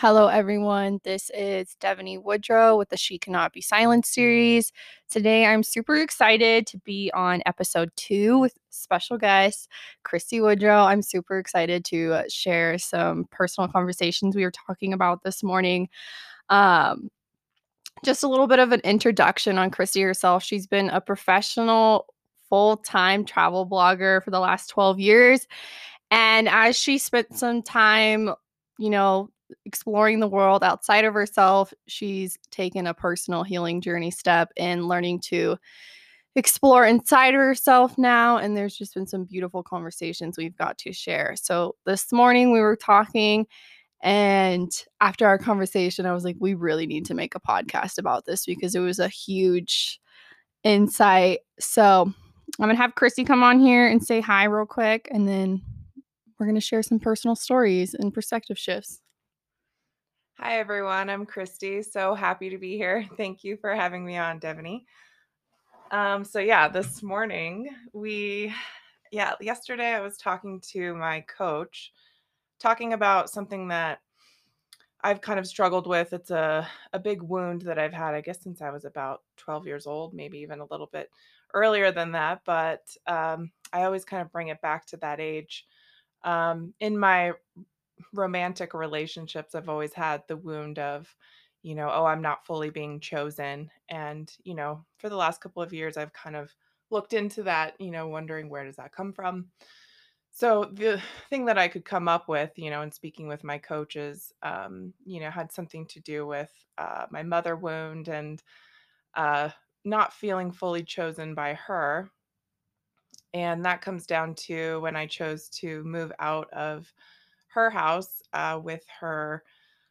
Hello, everyone. This is Devaney Woodrow with the She Cannot Be Silenced series. Today, I'm super excited to be on episode two with special guest Christy Woodrow. I'm super excited to uh, share some personal conversations we were talking about this morning. Um, just a little bit of an introduction on Christy herself. She's been a professional full time travel blogger for the last 12 years. And as she spent some time, you know, exploring the world outside of herself. She's taken a personal healing journey step in learning to explore inside of herself now. And there's just been some beautiful conversations we've got to share. So this morning we were talking. And after our conversation, I was like, we really need to make a podcast about this because it was a huge insight. So I'm going to have Christy come on here and say hi real quick. And then we're going to share some personal stories and perspective shifts. Hi, everyone. I'm Christy. So happy to be here. Thank you for having me on, Devaney. Um, so, yeah, this morning we, yeah, yesterday I was talking to my coach, talking about something that I've kind of struggled with. It's a, a big wound that I've had, I guess, since I was about 12 years old, maybe even a little bit earlier than that. But um, I always kind of bring it back to that age. Um, in my romantic relationships I've always had the wound of, you know, oh, I'm not fully being chosen. And, you know, for the last couple of years, I've kind of looked into that, you know, wondering where does that come from? So the thing that I could come up with, you know, in speaking with my coaches, um, you know, had something to do with uh, my mother wound and uh, not feeling fully chosen by her. And that comes down to when I chose to move out of her house uh, with her,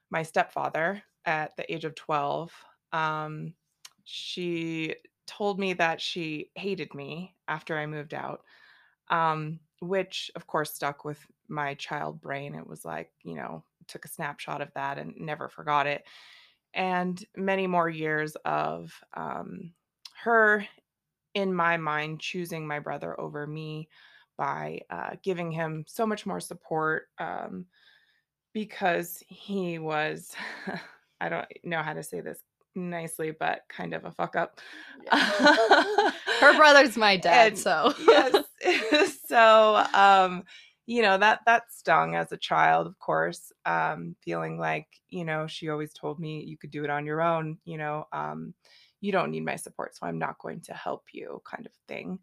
my stepfather, at the age of 12. Um, she told me that she hated me after I moved out, um, which of course stuck with my child brain. It was like, you know, took a snapshot of that and never forgot it. And many more years of um, her, in my mind, choosing my brother over me by uh, giving him so much more support um, because he was, I don't know how to say this nicely, but kind of a fuck up. Yeah. Her brother's my dad, and, so yes. so um, you know that that stung as a child, of course. Um, feeling like you know she always told me you could do it on your own. You know, um, you don't need my support, so I'm not going to help you, kind of thing.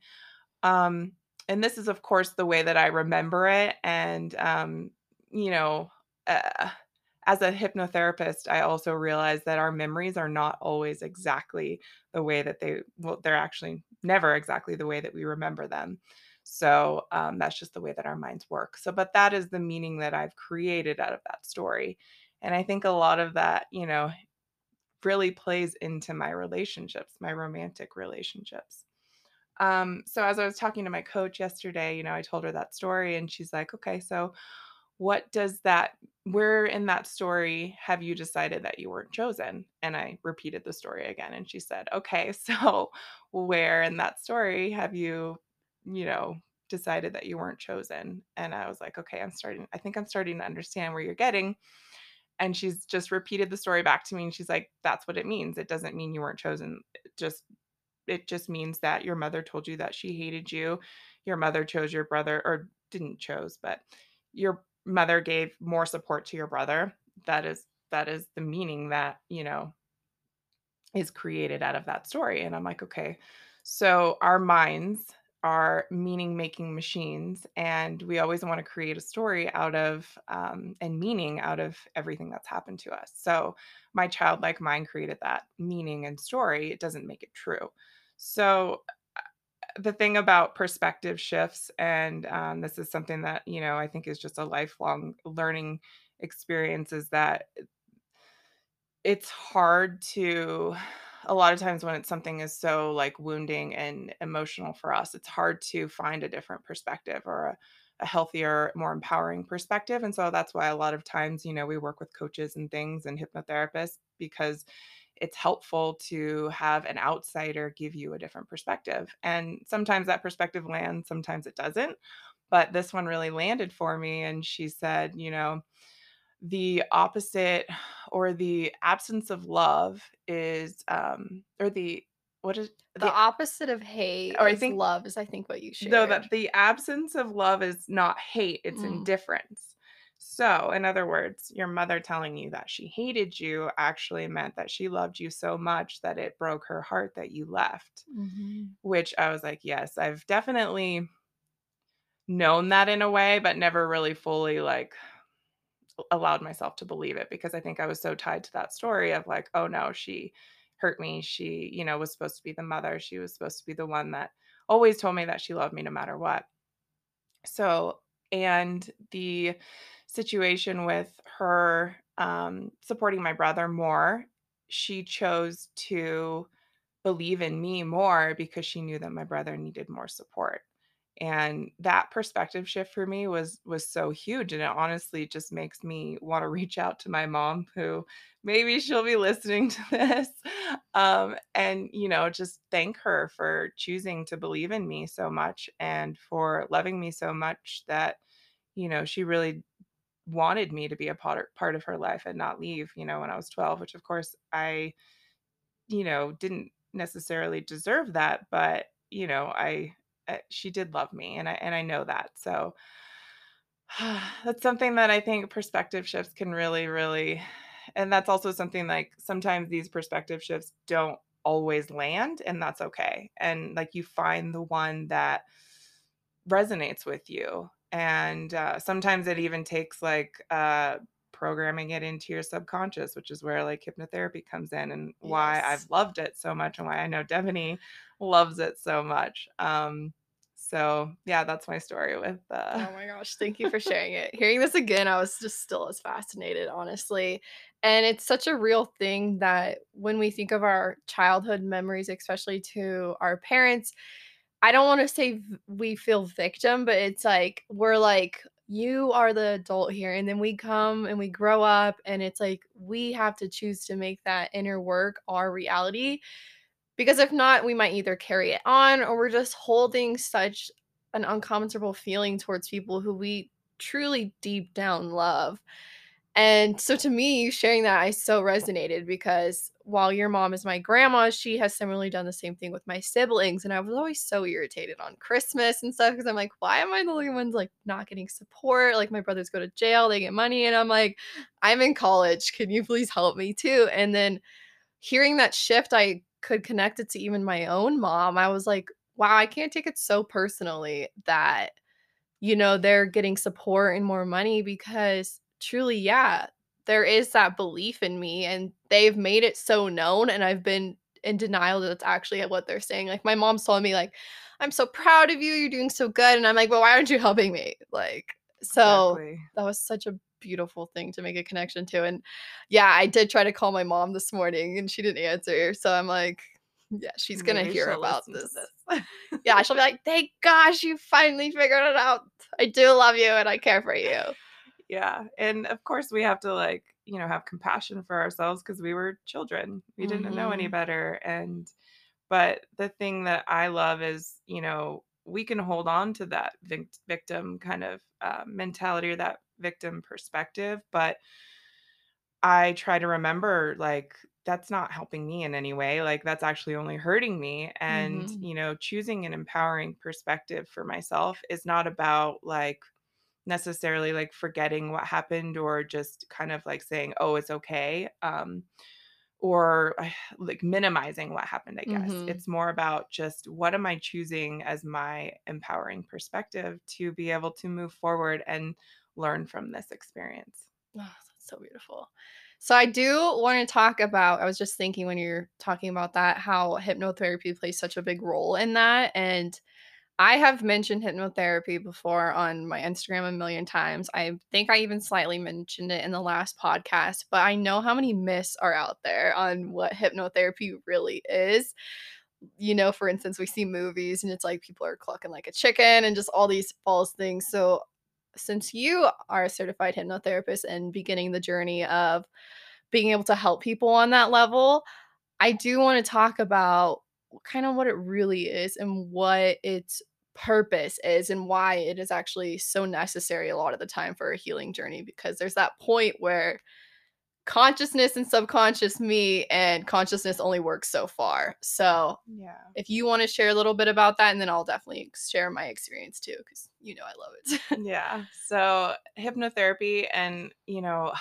Um, and this is of course the way that I remember it and um you know uh, as a hypnotherapist I also realize that our memories are not always exactly the way that they well they're actually never exactly the way that we remember them. So um, that's just the way that our minds work. So but that is the meaning that I've created out of that story and I think a lot of that you know really plays into my relationships my romantic relationships um, so as I was talking to my coach yesterday, you know, I told her that story and she's like, okay, so what does that, where in that story have you decided that you weren't chosen? And I repeated the story again. And she said, okay, so where in that story have you, you know, decided that you weren't chosen? And I was like, okay, I'm starting, I think I'm starting to understand where you're getting. And she's just repeated the story back to me. And she's like, that's what it means. It doesn't mean you weren't chosen. It just it just means that your mother told you that she hated you. Your mother chose your brother or didn't chose, but your mother gave more support to your brother. That is that is the meaning that, you know, is created out of that story. And I'm like, okay. So our minds are meaning making machines and we always want to create a story out of um, and meaning out of everything that's happened to us so my childlike mind created that meaning and story it doesn't make it true so uh, the thing about perspective shifts and um, this is something that you know i think is just a lifelong learning experience is that it's hard to a lot of times when it's something is so like wounding and emotional for us it's hard to find a different perspective or a, a healthier more empowering perspective. And so that's why a lot of times you know we work with coaches and things and hypnotherapists because it's helpful to have an outsider give you a different perspective. And sometimes that perspective lands, sometimes it doesn't. But this one really landed for me. And she said, you know, the opposite or the absence of love is um or the what is The opposite of hate Or I think- love is I think what you should. No, that the absence of love is not hate, it's Mm. indifference. So, in other words, your mother telling you that she hated you actually meant that she loved you so much that it broke her heart that you left. Mhm. Which I was like, yes, I've definitely known that in a way, but never really fully like allowed myself to believe it because I think I was so tied to that story of like, oh no, she hurt me. She, you know, was supposed to be the mother. She was supposed to be the one that always told me that she loved me no matter what. So, and the situation with her um, supporting my brother more, she chose to believe in me more because she knew that my brother needed more support and that perspective shift for me was was so huge and it honestly just makes me want to reach out to my mom who maybe she'll be listening to this um and you know just thank her for choosing to believe in me so much and for loving me so much that you know she really wanted me to be a part part of her life and not leave you know when I was 12 which of course I you know didn't necessarily deserve that but you know I uh, she did love me and I and I know that. So that's something that I think perspective shifts can really really and that's also something like sometimes these perspective shifts don't always land and that's okay. And like you find the one that resonates with you. And uh, sometimes it even takes like uh, programming it into your subconscious, which is where like hypnotherapy comes in and why I've loved it so much and why I know Devaney loves it so much. Um, so yeah, that's my story with uh Oh my gosh, thank you for sharing it. Hearing this again, I was just still as fascinated, honestly. And it's such a real thing that when we think of our childhood memories, especially to our parents, I don't want to say we feel victim, but it's like we're like, you are the adult here. And then we come and we grow up, and it's like we have to choose to make that inner work our reality. Because if not, we might either carry it on or we're just holding such an uncomfortable feeling towards people who we truly deep down love. And so to me, sharing that I so resonated because while your mom is my grandma, she has similarly done the same thing with my siblings. And I was always so irritated on Christmas and stuff because I'm like, why am I the only ones like not getting support? Like my brothers go to jail, they get money, and I'm like, I'm in college. Can you please help me too? And then hearing that shift, I could connect it to even my own mom. I was like, wow, I can't take it so personally that, you know, they're getting support and more money because truly, yeah, there is that belief in me and they've made it so known. And I've been in denial that it's actually what they're saying. Like, my mom told me, like, I'm so proud of you. You're doing so good. And I'm like, well, why aren't you helping me? Like, so exactly. that was such a beautiful thing to make a connection to. And yeah, I did try to call my mom this morning and she didn't answer. So I'm like, yeah, she's mm, gonna Maybe hear about to this. Yeah, she'll be like, thank gosh, you finally figured it out. I do love you and I care for you. Yeah. And of course we have to like, you know, have compassion for ourselves because we were children. We didn't know any Mhm. better. And but the thing that I love is, you know, we can hold on to that victim kind of uh, mentality or that victim perspective, but I try to remember like that's not helping me in any way. Like that's actually only hurting me. And, Mhm. you know, choosing an empowering perspective for myself is not about like necessarily like forgetting what happened or just kind of like saying, oh, it's okay. Um, or like minimizing what happened, I guess. Mhm. It's more about just what am I choosing as my empowering perspective to be able to move forward and learn from this experience. Oh, that's so beautiful. So I do want to talk about I was just thinking when you're talking about that how hypnotherapy plays such a big role in that and I have mentioned hypnotherapy before on my Instagram a million times. I think I even slightly mentioned it in the last podcast, but I know how many myths are out there on what hypnotherapy really is. You know, for instance, we see movies and it's like people are clucking like a chicken and just all these false things. So, since you are a certified hypnotherapist and beginning the journey of being able to help people on that level, I do want to talk about kind of what it really is and what it's purpose is and why it is actually so necessary a lot of the time for a healing journey because there's that point where consciousness and subconscious me and consciousness only works so far. So, Yeah. if you want to share a little bit about that and then I'll definitely share my experience too cuz you know I love it. Yeah. So hypnotherapy and, you know,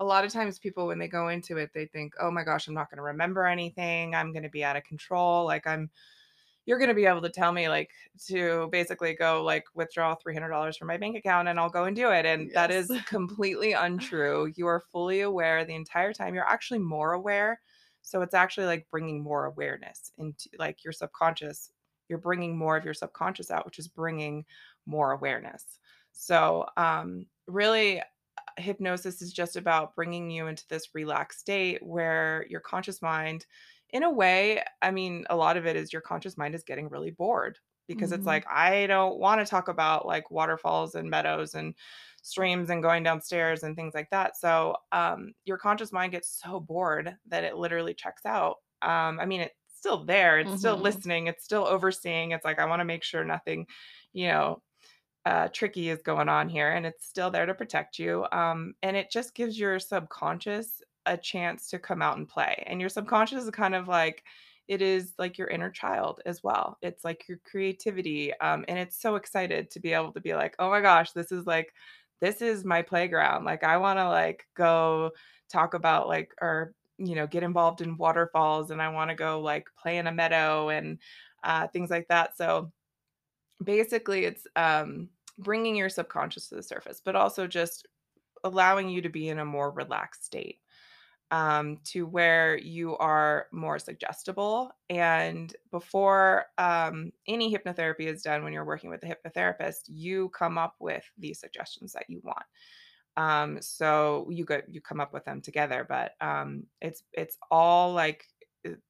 a lot of times people when they go into it, they think, "Oh my gosh, I'm not going to remember anything. I'm going to be out of control. Like I'm you're going to be able to tell me like to basically go like withdraw $300 from my bank account and I'll go and do it." And that is completely untrue. You are fully aware the entire time. You're actually more aware. So it's actually like bringing more awareness into like your subconscious. You're bringing more of your subconscious out, which is bringing more awareness. So, um, really, hypnosis is just about bringing you into this relaxed state where your conscious mind, in a way, I mean, a lot of it is your conscious mind is getting really bored because it's Mhm. like, I don't want to talk about like waterfalls and meadows and streams and going downstairs and things like that. So, um, your conscious mind gets so bored that it literally checks out. Um, I mean, it's still there, it's still Mhm. listening, it's still overseeing. It's like, I want to make sure nothing, you know, uh, tricky is going on here, and it's still there to protect you. Um, and it just gives your subconscious a chance to come out and play. And your subconscious is kind of like, it is like your inner child as well. It's like your creativity. Um, and it's so excited to be able to be like, oh my gosh, this is like, this is my playground. Like, I want to like go talk about like, or, you know, get involved in waterfalls and I want to go like play in a meadow and uh, things like that. So, basically it's um bringing your subconscious to the surface but also just allowing you to be in a more relaxed state um, to where you are more suggestible and before um, any hypnotherapy is done when you're working with a hypnotherapist you come up with the suggestions that you want. Um, so you go you come up with them together, but um, it's it's all like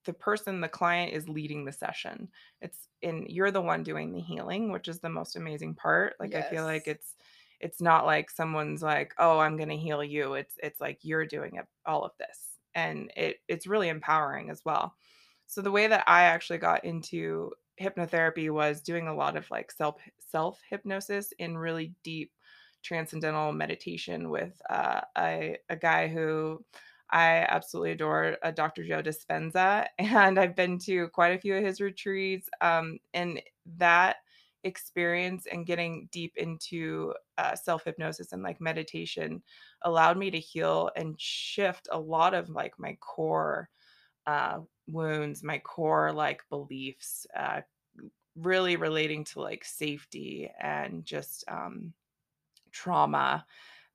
the person, the client is leading the session. It's and you're the one doing the healing, which is the most amazing part. Like I feel like it's it's not like someone's like, "Oh, I'm going to heal you." It's it's like you're doing it, all of this. And it it's really empowering as well. So the way that I actually got into hypnotherapy was doing a lot of like self self hypnosis in really deep transcendental meditation with uh, a, a guy who I absolutely adore, uh, Dr. Joe Dispenza. And I've been to quite a few of his retreats. Um, and that experience and getting deep into uh, self hypnosis and like meditation allowed me to heal and shift a lot of like my core uh, wounds, my core like beliefs, uh, really relating to like safety and just um, trauma,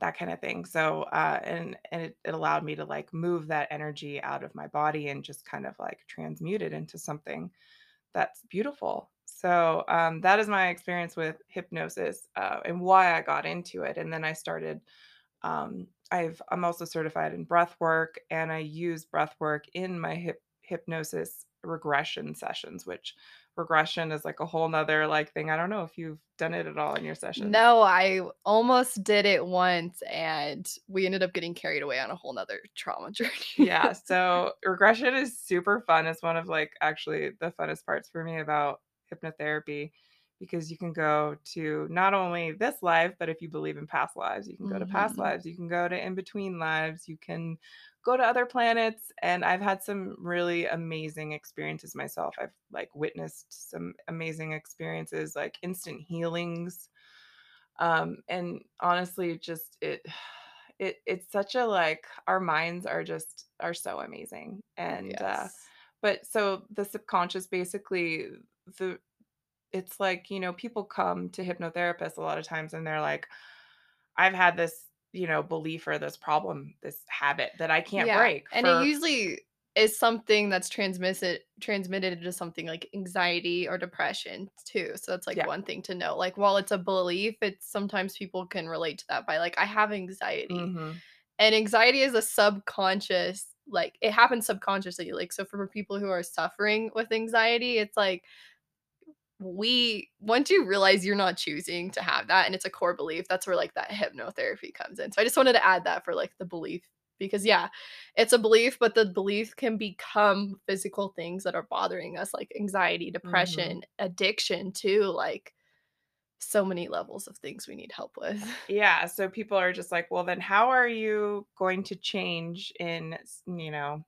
that kind of thing. So, uh, and and it, it allowed me to like move that energy out of my body and just kind of like transmute it into something that's beautiful. So um, that is my experience with hypnosis uh, and why I got into it. And then I started. Um, I've I'm also certified in breath work, and I use breath work in my hip hypnosis regression sessions, which regression is like a whole nother like thing. I don't know if you've done it at all in your sessions. No, I almost did it once and we ended up getting carried away on a whole nother trauma journey. Yeah, so regression is super fun. It's one of like actually the funnest parts for me about hypnotherapy because you can go to not only this life, but if you believe in past lives, you can go to past Mhm. lives, you can go to in between lives, you can go to other planets. And I've had some really amazing experiences myself. I've like witnessed some amazing experiences, like instant healings um, and honestly, just it it it's such a like our minds are just are so amazing. And uh Yes. but so the subconscious basically the it's like, you know, people come to hypnotherapists a lot of times and they're like, I've had this, you know, belief or this problem, this habit that I can't Yeah, break and it usually is something that's transmitted transmitted into something like anxiety or depression too. So that's like yeah. one thing to know. Like while it's a belief, it's sometimes people can relate to that by like I have anxiety. Mhm. And anxiety is a subconscious like it happens subconsciously. Like so for people who are suffering with anxiety, it's like we once you realize you're not choosing to have that and it's a core belief, that's where like that hypnotherapy comes in. So I just wanted to add that for like the belief because yeah, it's a belief, but the belief can become physical things that are bothering us like anxiety, Mhm. depression, addiction too. Like so many levels of things we need help with. Yeah, so people are just like, "Well, then how are you going to change in, you know,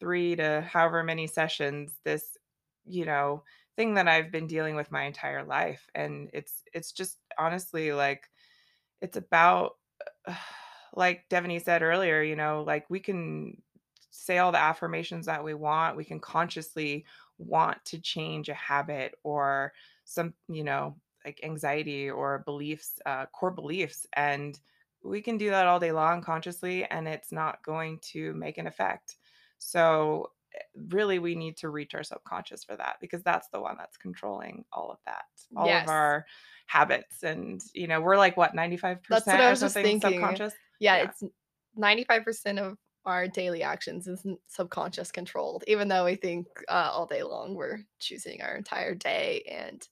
3 to however many sessions this, you know, thing that I've been dealing with my entire life?" And it's it's just honestly like it's about like Devaney said earlier, you know, like we can say all the affirmations that we want. We can consciously want to change a habit or some, you know, like anxiety or beliefs, uh, core beliefs. And we can do that all day long consciously, and it's not going to make an effect. So, really, we need to reach our subconscious for that because that's the one that's controlling all of that, all of our habits. And, you know, we're like what, 95% That's what I or was just thinking. subconscious? Yeah, Yeah. it's 95% of our daily actions is subconscious controlled, even though we think uh, all day long we're choosing our entire day. And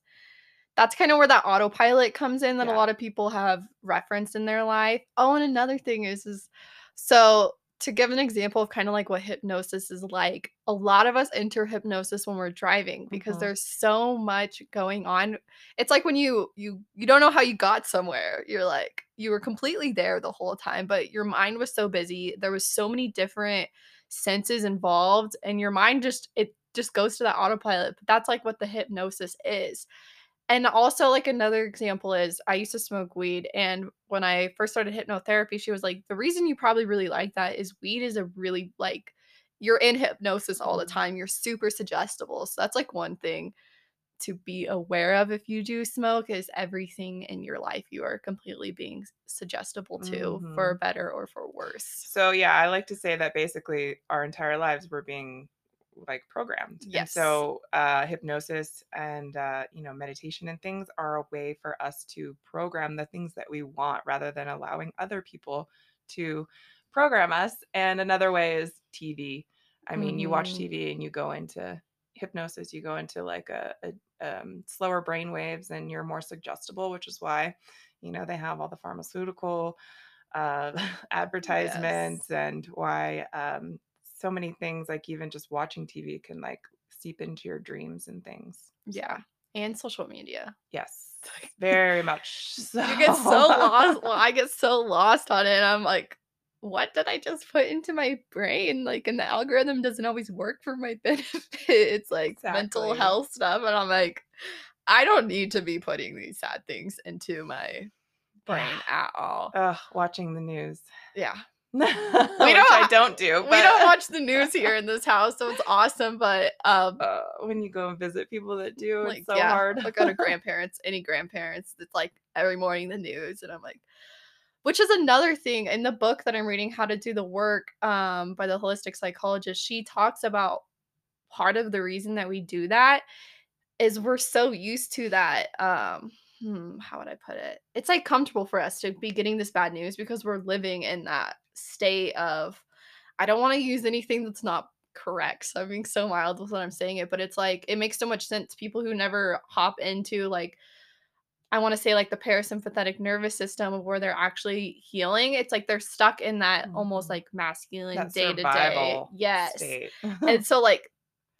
that's kind of where that autopilot comes in that a lot of people have referenced in their life. Oh, and another thing is, is so to give an example of kind of like what hypnosis is like, a lot of us enter hypnosis when we're driving because Mhm. there's so much going on. It's like when you you you don't know how you got somewhere. You're like you were completely there the whole time, but your mind was so busy. There was so many different senses involved and your mind just it just goes to that autopilot. But that's like what the hypnosis is. And also, like, another example is I used to smoke weed, and when I first started hypnotherapy, she was like, "The reason you probably really like that is weed is a really, like you're in hypnosis all the Mhm. time, you're super suggestible." So that's, like, one thing to be aware of if you do smoke is everything in your life you are completely being suggestible to, for Mhm. better or for worse. So, yeah, I like to say that basically our entire lives we're being like programmed. And Yes. so, uh, hypnosis and, uh, you know, meditation and things are a way for us to program the things that we want rather than allowing other people to program us. And another way is TV. I mean, you watch Mhm. TV and you go into hypnosis, you go into like a, a um, slower brain waves and you're more suggestible, which is why, you know, they have all the pharmaceutical uh, advertisements Yes. and why um, so many things, like even just watching TV, can like seep into your dreams and things. Yeah, and social media. yes, very much. So. You get so lost. Well, I get so lost on it. I'm like, what did I just put into my brain? Like, and the algorithm doesn't always work for my benefit. It's like mental health stuff. And I'm like, I don't need to be putting these sad things into my brain at all. Ugh, watching the news. Yeah. we don't I don't do. We don't watch the news here in this house, so it's awesome. But um Uh, when you go and visit people that do, like it's so yeah, hard. I go to grandparents, any grandparents. It's like every morning the news, and I'm like, which is another thing in the book that I'm reading, How to Do the Work, um, by the holistic psychologist. She talks about part of the reason that we do that is we're so used to that. Um, hmm, how would I put it? It's like comfortable for us to be getting this bad news because we're living in that state of I don't want to use anything that's not correct. So I'm being so mild with what I'm saying it, but it's like it makes so much sense. People who never hop into like I want to say like the parasympathetic nervous system of where they're actually healing. It's like they're stuck in that almost Mhm. like masculine day to day. Yes. And so like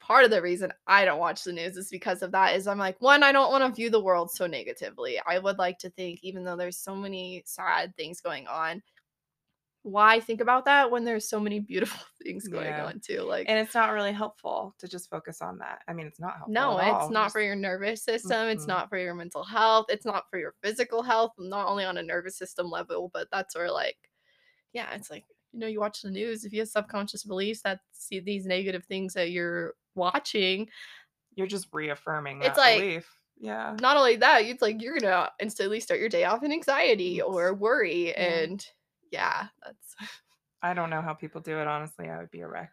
part of the reason I don't watch the news is because of that is I'm like one I don't want to view the world so negatively. I would like to think even though there's so many sad things going on why think about that when there's so many beautiful things going Yeah. on too like and it's not really helpful to just focus on that. I mean, it's not helpful. no it's all. not Just- for your nervous system it's Mhm. not for your mental health it's not for your physical health not only on a nervous system level but that's where like yeah it's like you know you watch the news if you have subconscious beliefs that see these negative things that you're watching You're just reaffirming It's that like- belief. Yeah. not only that it's like you're gonna instantly start your day off in anxiety or worry Yeah. and yeah that's I don't know how people do it. Honestly, I would be a wreck.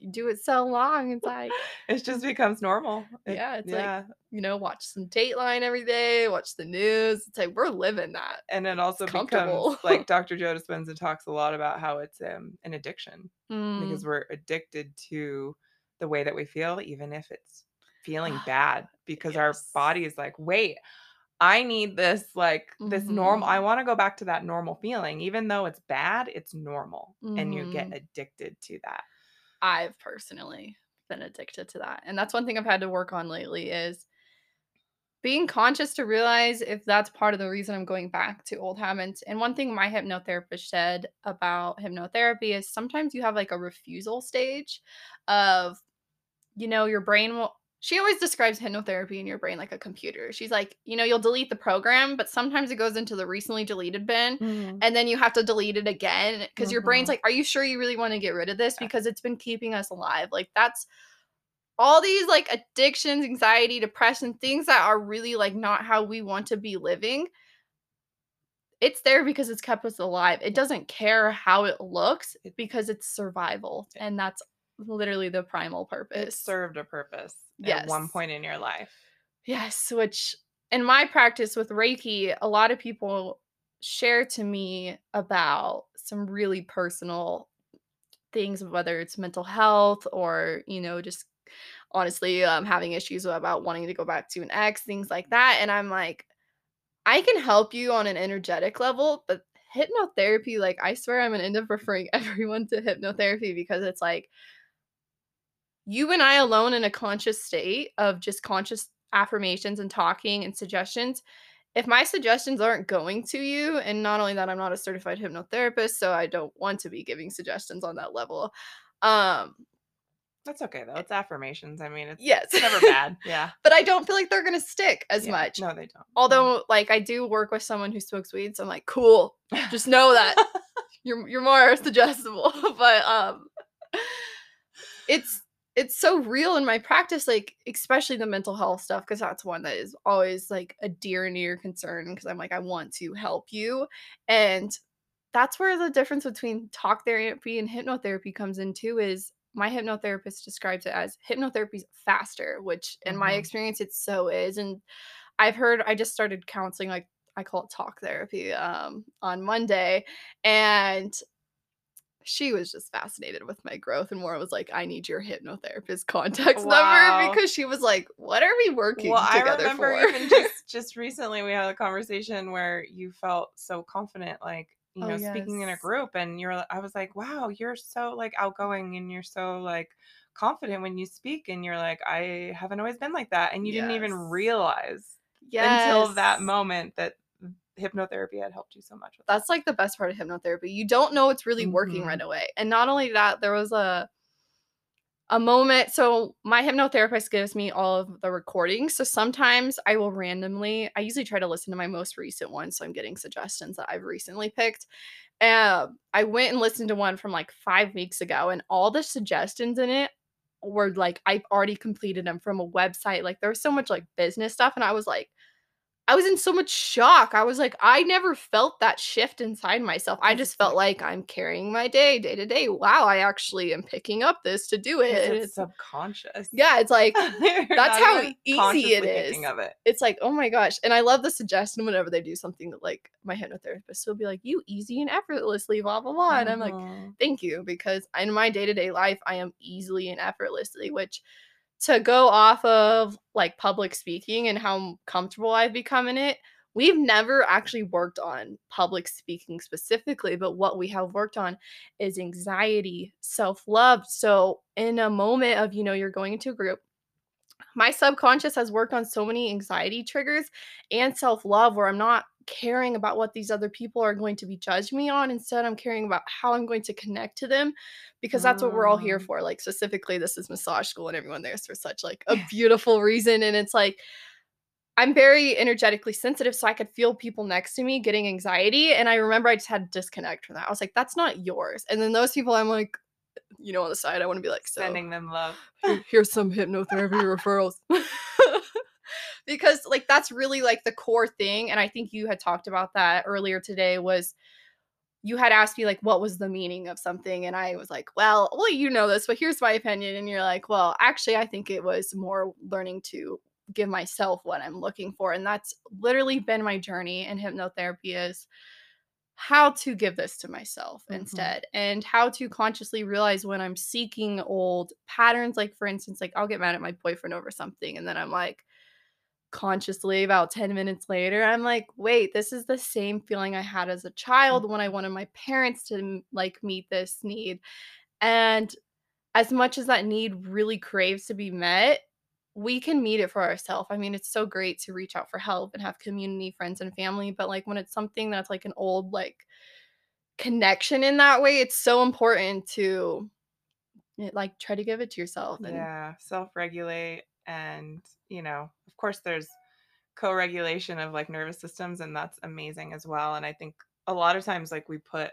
you do it so long it's like It just becomes normal. It- Yeah, it's like- yeah. you know, watch some Dateline every day, watch the news. It's like we're living that. and it also becomes like Dr. Joe Dispenza talks a lot about how it's um, an addiction Mm, because we're addicted to the way that we feel, even if it's feeling bad, because our body is like, wait, I need this, like this normal. I want to go back to that normal feeling, even though it's bad, it's normal, and you get Mhm. addicted to that. I've personally been addicted to that. And that's one thing I've had to work on lately is being conscious to realize if that's part of the reason I'm going back to old habits. And one thing my hypnotherapist said about hypnotherapy is sometimes you have like a refusal stage of, you know, your brain will. She always describes hypnotherapy in your brain like a computer. She's like, you know, you'll delete the program, but sometimes it goes into the recently deleted bin Mhm. and then you have to delete it again because your brain's Mhm. like, are you sure you really want to get rid of this? Because it's been keeping us alive. Like, that's all these like addictions, anxiety, depression, things that are really like not how we want to be living. It's there because it's kept us alive. It doesn't care how it looks because it's survival. And that's literally the primal purpose. It purpose. served a purpose at one point in your life. Yes, which in my practice with Reiki, a lot of people share to me about some really personal things, whether it's mental health or, you know, just honestly um, having issues about wanting to go back to an ex, things like that. And I'm like, I can help you on an energetic level, but hypnotherapy, like, I swear I'm gonna end up referring everyone to hypnotherapy because it's like, you and I alone in a conscious state of just conscious affirmations and talking and suggestions. If my suggestions aren't going to you, and not only that, I'm not a certified hypnotherapist, so I don't want to be giving suggestions on that level. Um, That's okay though. It's affirmations. I mean, it's, yes, it's never bad. Yeah. but I don't feel like they're gonna stick as Yeah. much. No, they don't. No. Although, like, I do work with someone who smokes weed, so I'm like, cool. Just know that you're you're more suggestible. but um, it's it's so real in my practice, like especially the mental health stuff, because that's one that is always like a dear and near concern. Because I'm like, I want to help you, and that's where the difference between talk therapy and hypnotherapy comes in too. Is my hypnotherapist describes it as hypnotherapy's faster, which in my Mhm. experience it so is, and I've heard I just started counseling like I call it talk therapy um on Monday and she was just fascinated with my growth and more was like I need your hypnotherapist contact Wow. number because she was like what are we working Well, I together remember for? even just just recently we had a conversation where you felt so confident, like you Oh, know, speaking in a group, and you're. I was like, wow, you're so like outgoing, and you're so like confident when you speak, and you're like, I haven't always been like that, and you didn't even Yes. realize until that moment that hypnotherapy had helped you so much with that. that's like the best part of hypnotherapy. You don't know it's really working Mhm. right away. And not only that, there was a a moment so my hypnotherapist gives me all of the recordings. So sometimes I will randomly I usually try to listen to my most recent one so I'm getting suggestions that I've recently picked. Um I went and listened to one from like 5 weeks ago and all the suggestions in it were like I've already completed them from a website. Like there was so much like business stuff and I was like I was in so much shock. I was like, I never felt that shift inside myself. I just felt like- I'm carrying my day, day to day. Wow, I actually am picking up this to do it. it's It's, subconscious. yeah, it's like that's how easy it is. it. it's like, oh my gosh. And I love the suggestion whenever they do something that like my hypnotherapist will be like, you easy and effortlessly, blah, blah, blah. And I'm like, Mhm. thank you because in my day-to-day life i am easily and effortlessly which to go off of like public speaking and how comfortable i've become in it we've never actually worked on public speaking specifically but what we have worked on is anxiety self-love so in a moment of you know you're going into a group my subconscious has worked on so many anxiety triggers and self-love where I'm not caring about what these other people are going to be judging me on. Instead, I'm caring about how I'm going to connect to them because that's what we're all here Mm. for. Like specifically, this is massage school and everyone there's for such like a beautiful reason. And it's like I'm very energetically sensitive, so I could feel people next to me getting anxiety. And I remember I just had to disconnect from that. I was like, that's not yours. And then those people I'm like, you know, on the side, I want to be like, so Sending them love. Here's some hypnotherapy referrals because like that's really like the core thing and i think you had talked about that earlier today was you had asked me like what was the meaning of something and i was like well well you know this but here's my opinion and you're like well actually i think it was more learning to give myself what i'm looking for and that's literally been my journey in hypnotherapy is how to give this to myself Mhm. instead and how to consciously realize when i'm seeking old patterns like for instance like i'll get mad at my boyfriend over something and then i'm like consciously about 10 minutes later i'm like wait this is the same feeling i had as a child when i wanted my parents to like meet this need and as much as that need really craves to be met we can meet it for ourselves. I mean, it's so great to reach out for help and have community, friends, and family. But like when it's something that's like an old like connection in that way, it's so important to eh, like try to give it to yourself. And Yeah, self-regulate and, you know, of course there's co-regulation of like nervous systems and that's amazing as well. And I think a lot of times like we put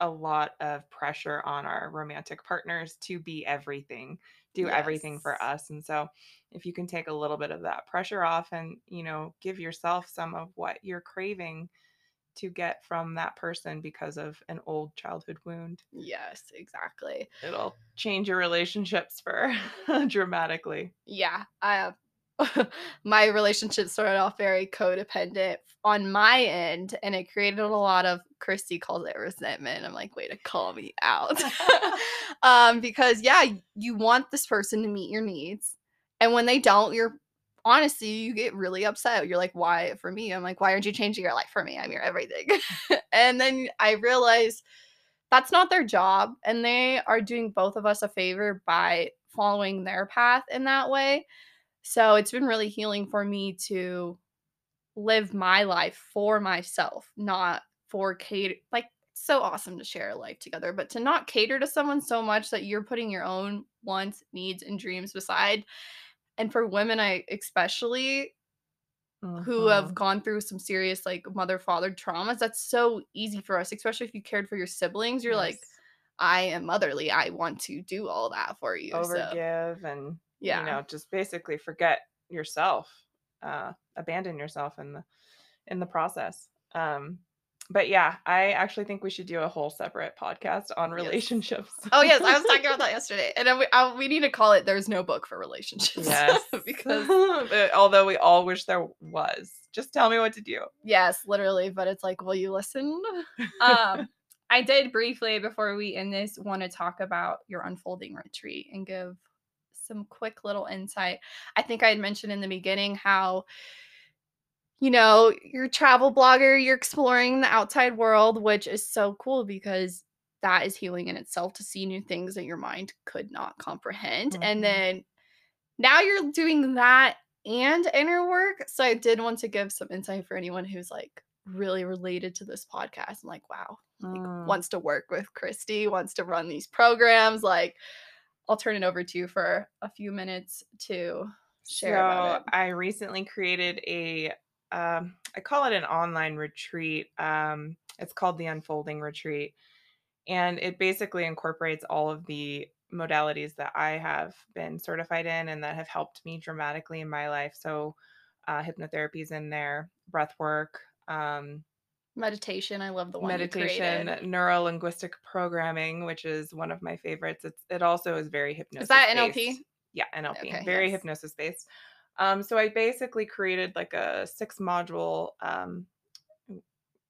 a lot of pressure on our romantic partners to be everything, do everything for us. And so if you can take a little bit of that pressure off and, you know, give yourself some of what you're craving to get from that person because of an old childhood wound, Yes, exactly. it'll change your relationships for dramatically. Yeah, I have my relationship started off very codependent on my end, and it created a lot of Christy calls it resentment. I'm like, way to call me out. um, because yeah, you want this person to meet your needs. And when they don't, you're honestly, you get really upset. You're like, why for me? I'm like, why aren't you changing your life for me? I'm your everything. and then I realized that's not their job. And they are doing both of us a favor by following their path in that way so it's been really healing for me to live my life for myself, not for cater like so awesome to share a life together, but to not cater to someone so much that you're putting your own wants, needs, and dreams beside. And for women, I especially who have Mhm. gone through some serious like mother father traumas, that's so easy for us, especially if you cared for your siblings. You're like, I am motherly. I want to do all that for you. So overgive and you know just basically forget yourself uh abandon yourself in the in the process um but yeah i actually think we should do a whole separate podcast on Yes. relationships Oh, yes, I was talking about that yesterday, and then we uh, we need to call it "There's no book for relationships" yes because But although we all wish there was just tell me what to do yes, literally, but it's like, will you listen? Um, I did briefly before we end this want to talk about your unfolding retreat and give some quick little insight. I think I had mentioned in the beginning how you know, you're a travel blogger, you're exploring the outside world, which is so cool because that is healing in itself to see new things that your mind could not comprehend. And Mhm. then now you're doing that and inner work. So I did want to give some insight for anyone who's like really related to this podcast. I'm like, wow, like Mm. wants to work with Christy, wants to run these programs. Like, I'll turn it over to you for a few minutes to share about So it. I recently created a, um, I call it an online retreat. Um, it's called the Unfolding Retreat, and it basically incorporates all of the modalities that I have been certified in and that have helped me dramatically in my life. So uh, hypnotherapy is in there, breath work, um, Meditation, I love the one meditation, neuro linguistic programming, which is one of my favorites. It's it also is very hypnosis. Is that NLP? Yeah, NLP, Okay, very yes. hypnosis based. Um, so I basically created like a six module. Um,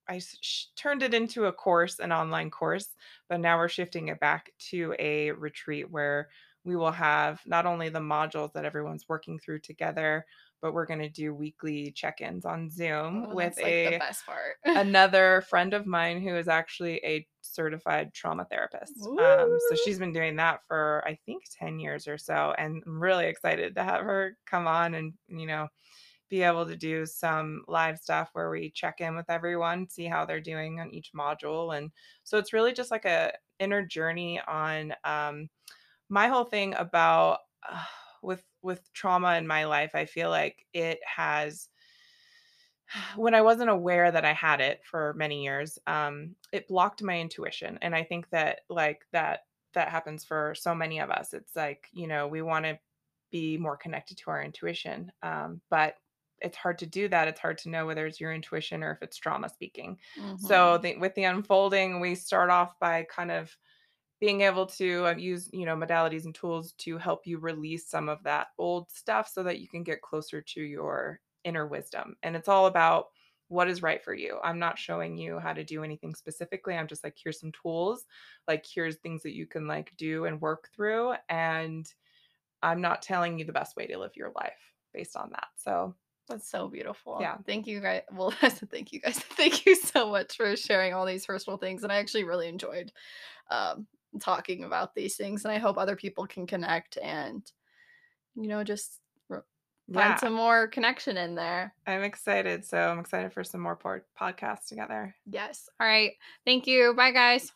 I sh- turned it into a course, an online course, but now we're shifting it back to a retreat where we will have not only the modules that everyone's working through together, but we're going to do weekly check-ins on Zoom Oh, with like the a best part. another friend of mine who is actually a certified trauma therapist. Um, so she's been doing that for I think 10 years or so, and I'm really excited to have her come on and you know be able to do some live stuff where we check in with everyone, see how they're doing on each module, and so it's really just like a inner journey on um, my whole thing about uh, with with trauma in my life. I feel like it has when I wasn't aware that I had it for many years, um, it blocked my intuition. And I think that like that that happens for so many of us. It's like, you know, we want to be more connected to our intuition. Um, but it's hard to do that. It's hard to know whether it's your intuition or if it's trauma speaking. So Mhm. the, with the unfolding, we start off by kind of being able to uh, use, you know, modalities and tools to help you release some of that old stuff so that you can get closer to your inner wisdom. And it's all about what is right for you. I'm not showing you how to do anything specifically. I'm just like, here's some tools, like, here's things that you can like do and work through. And I'm not telling you the best way to live your life based on that. So, That's so beautiful. yeah. Thank you guys. Well, thank you guys. Thank you so much for sharing all these personal things. And I actually really enjoyed um, talking about these things. And I hope other people can connect and, you know, just find Yeah. some more connection in there. I'm excited. So I'm excited for some more pod- podcasts together. Yes. All right. Thank you. Bye, guys.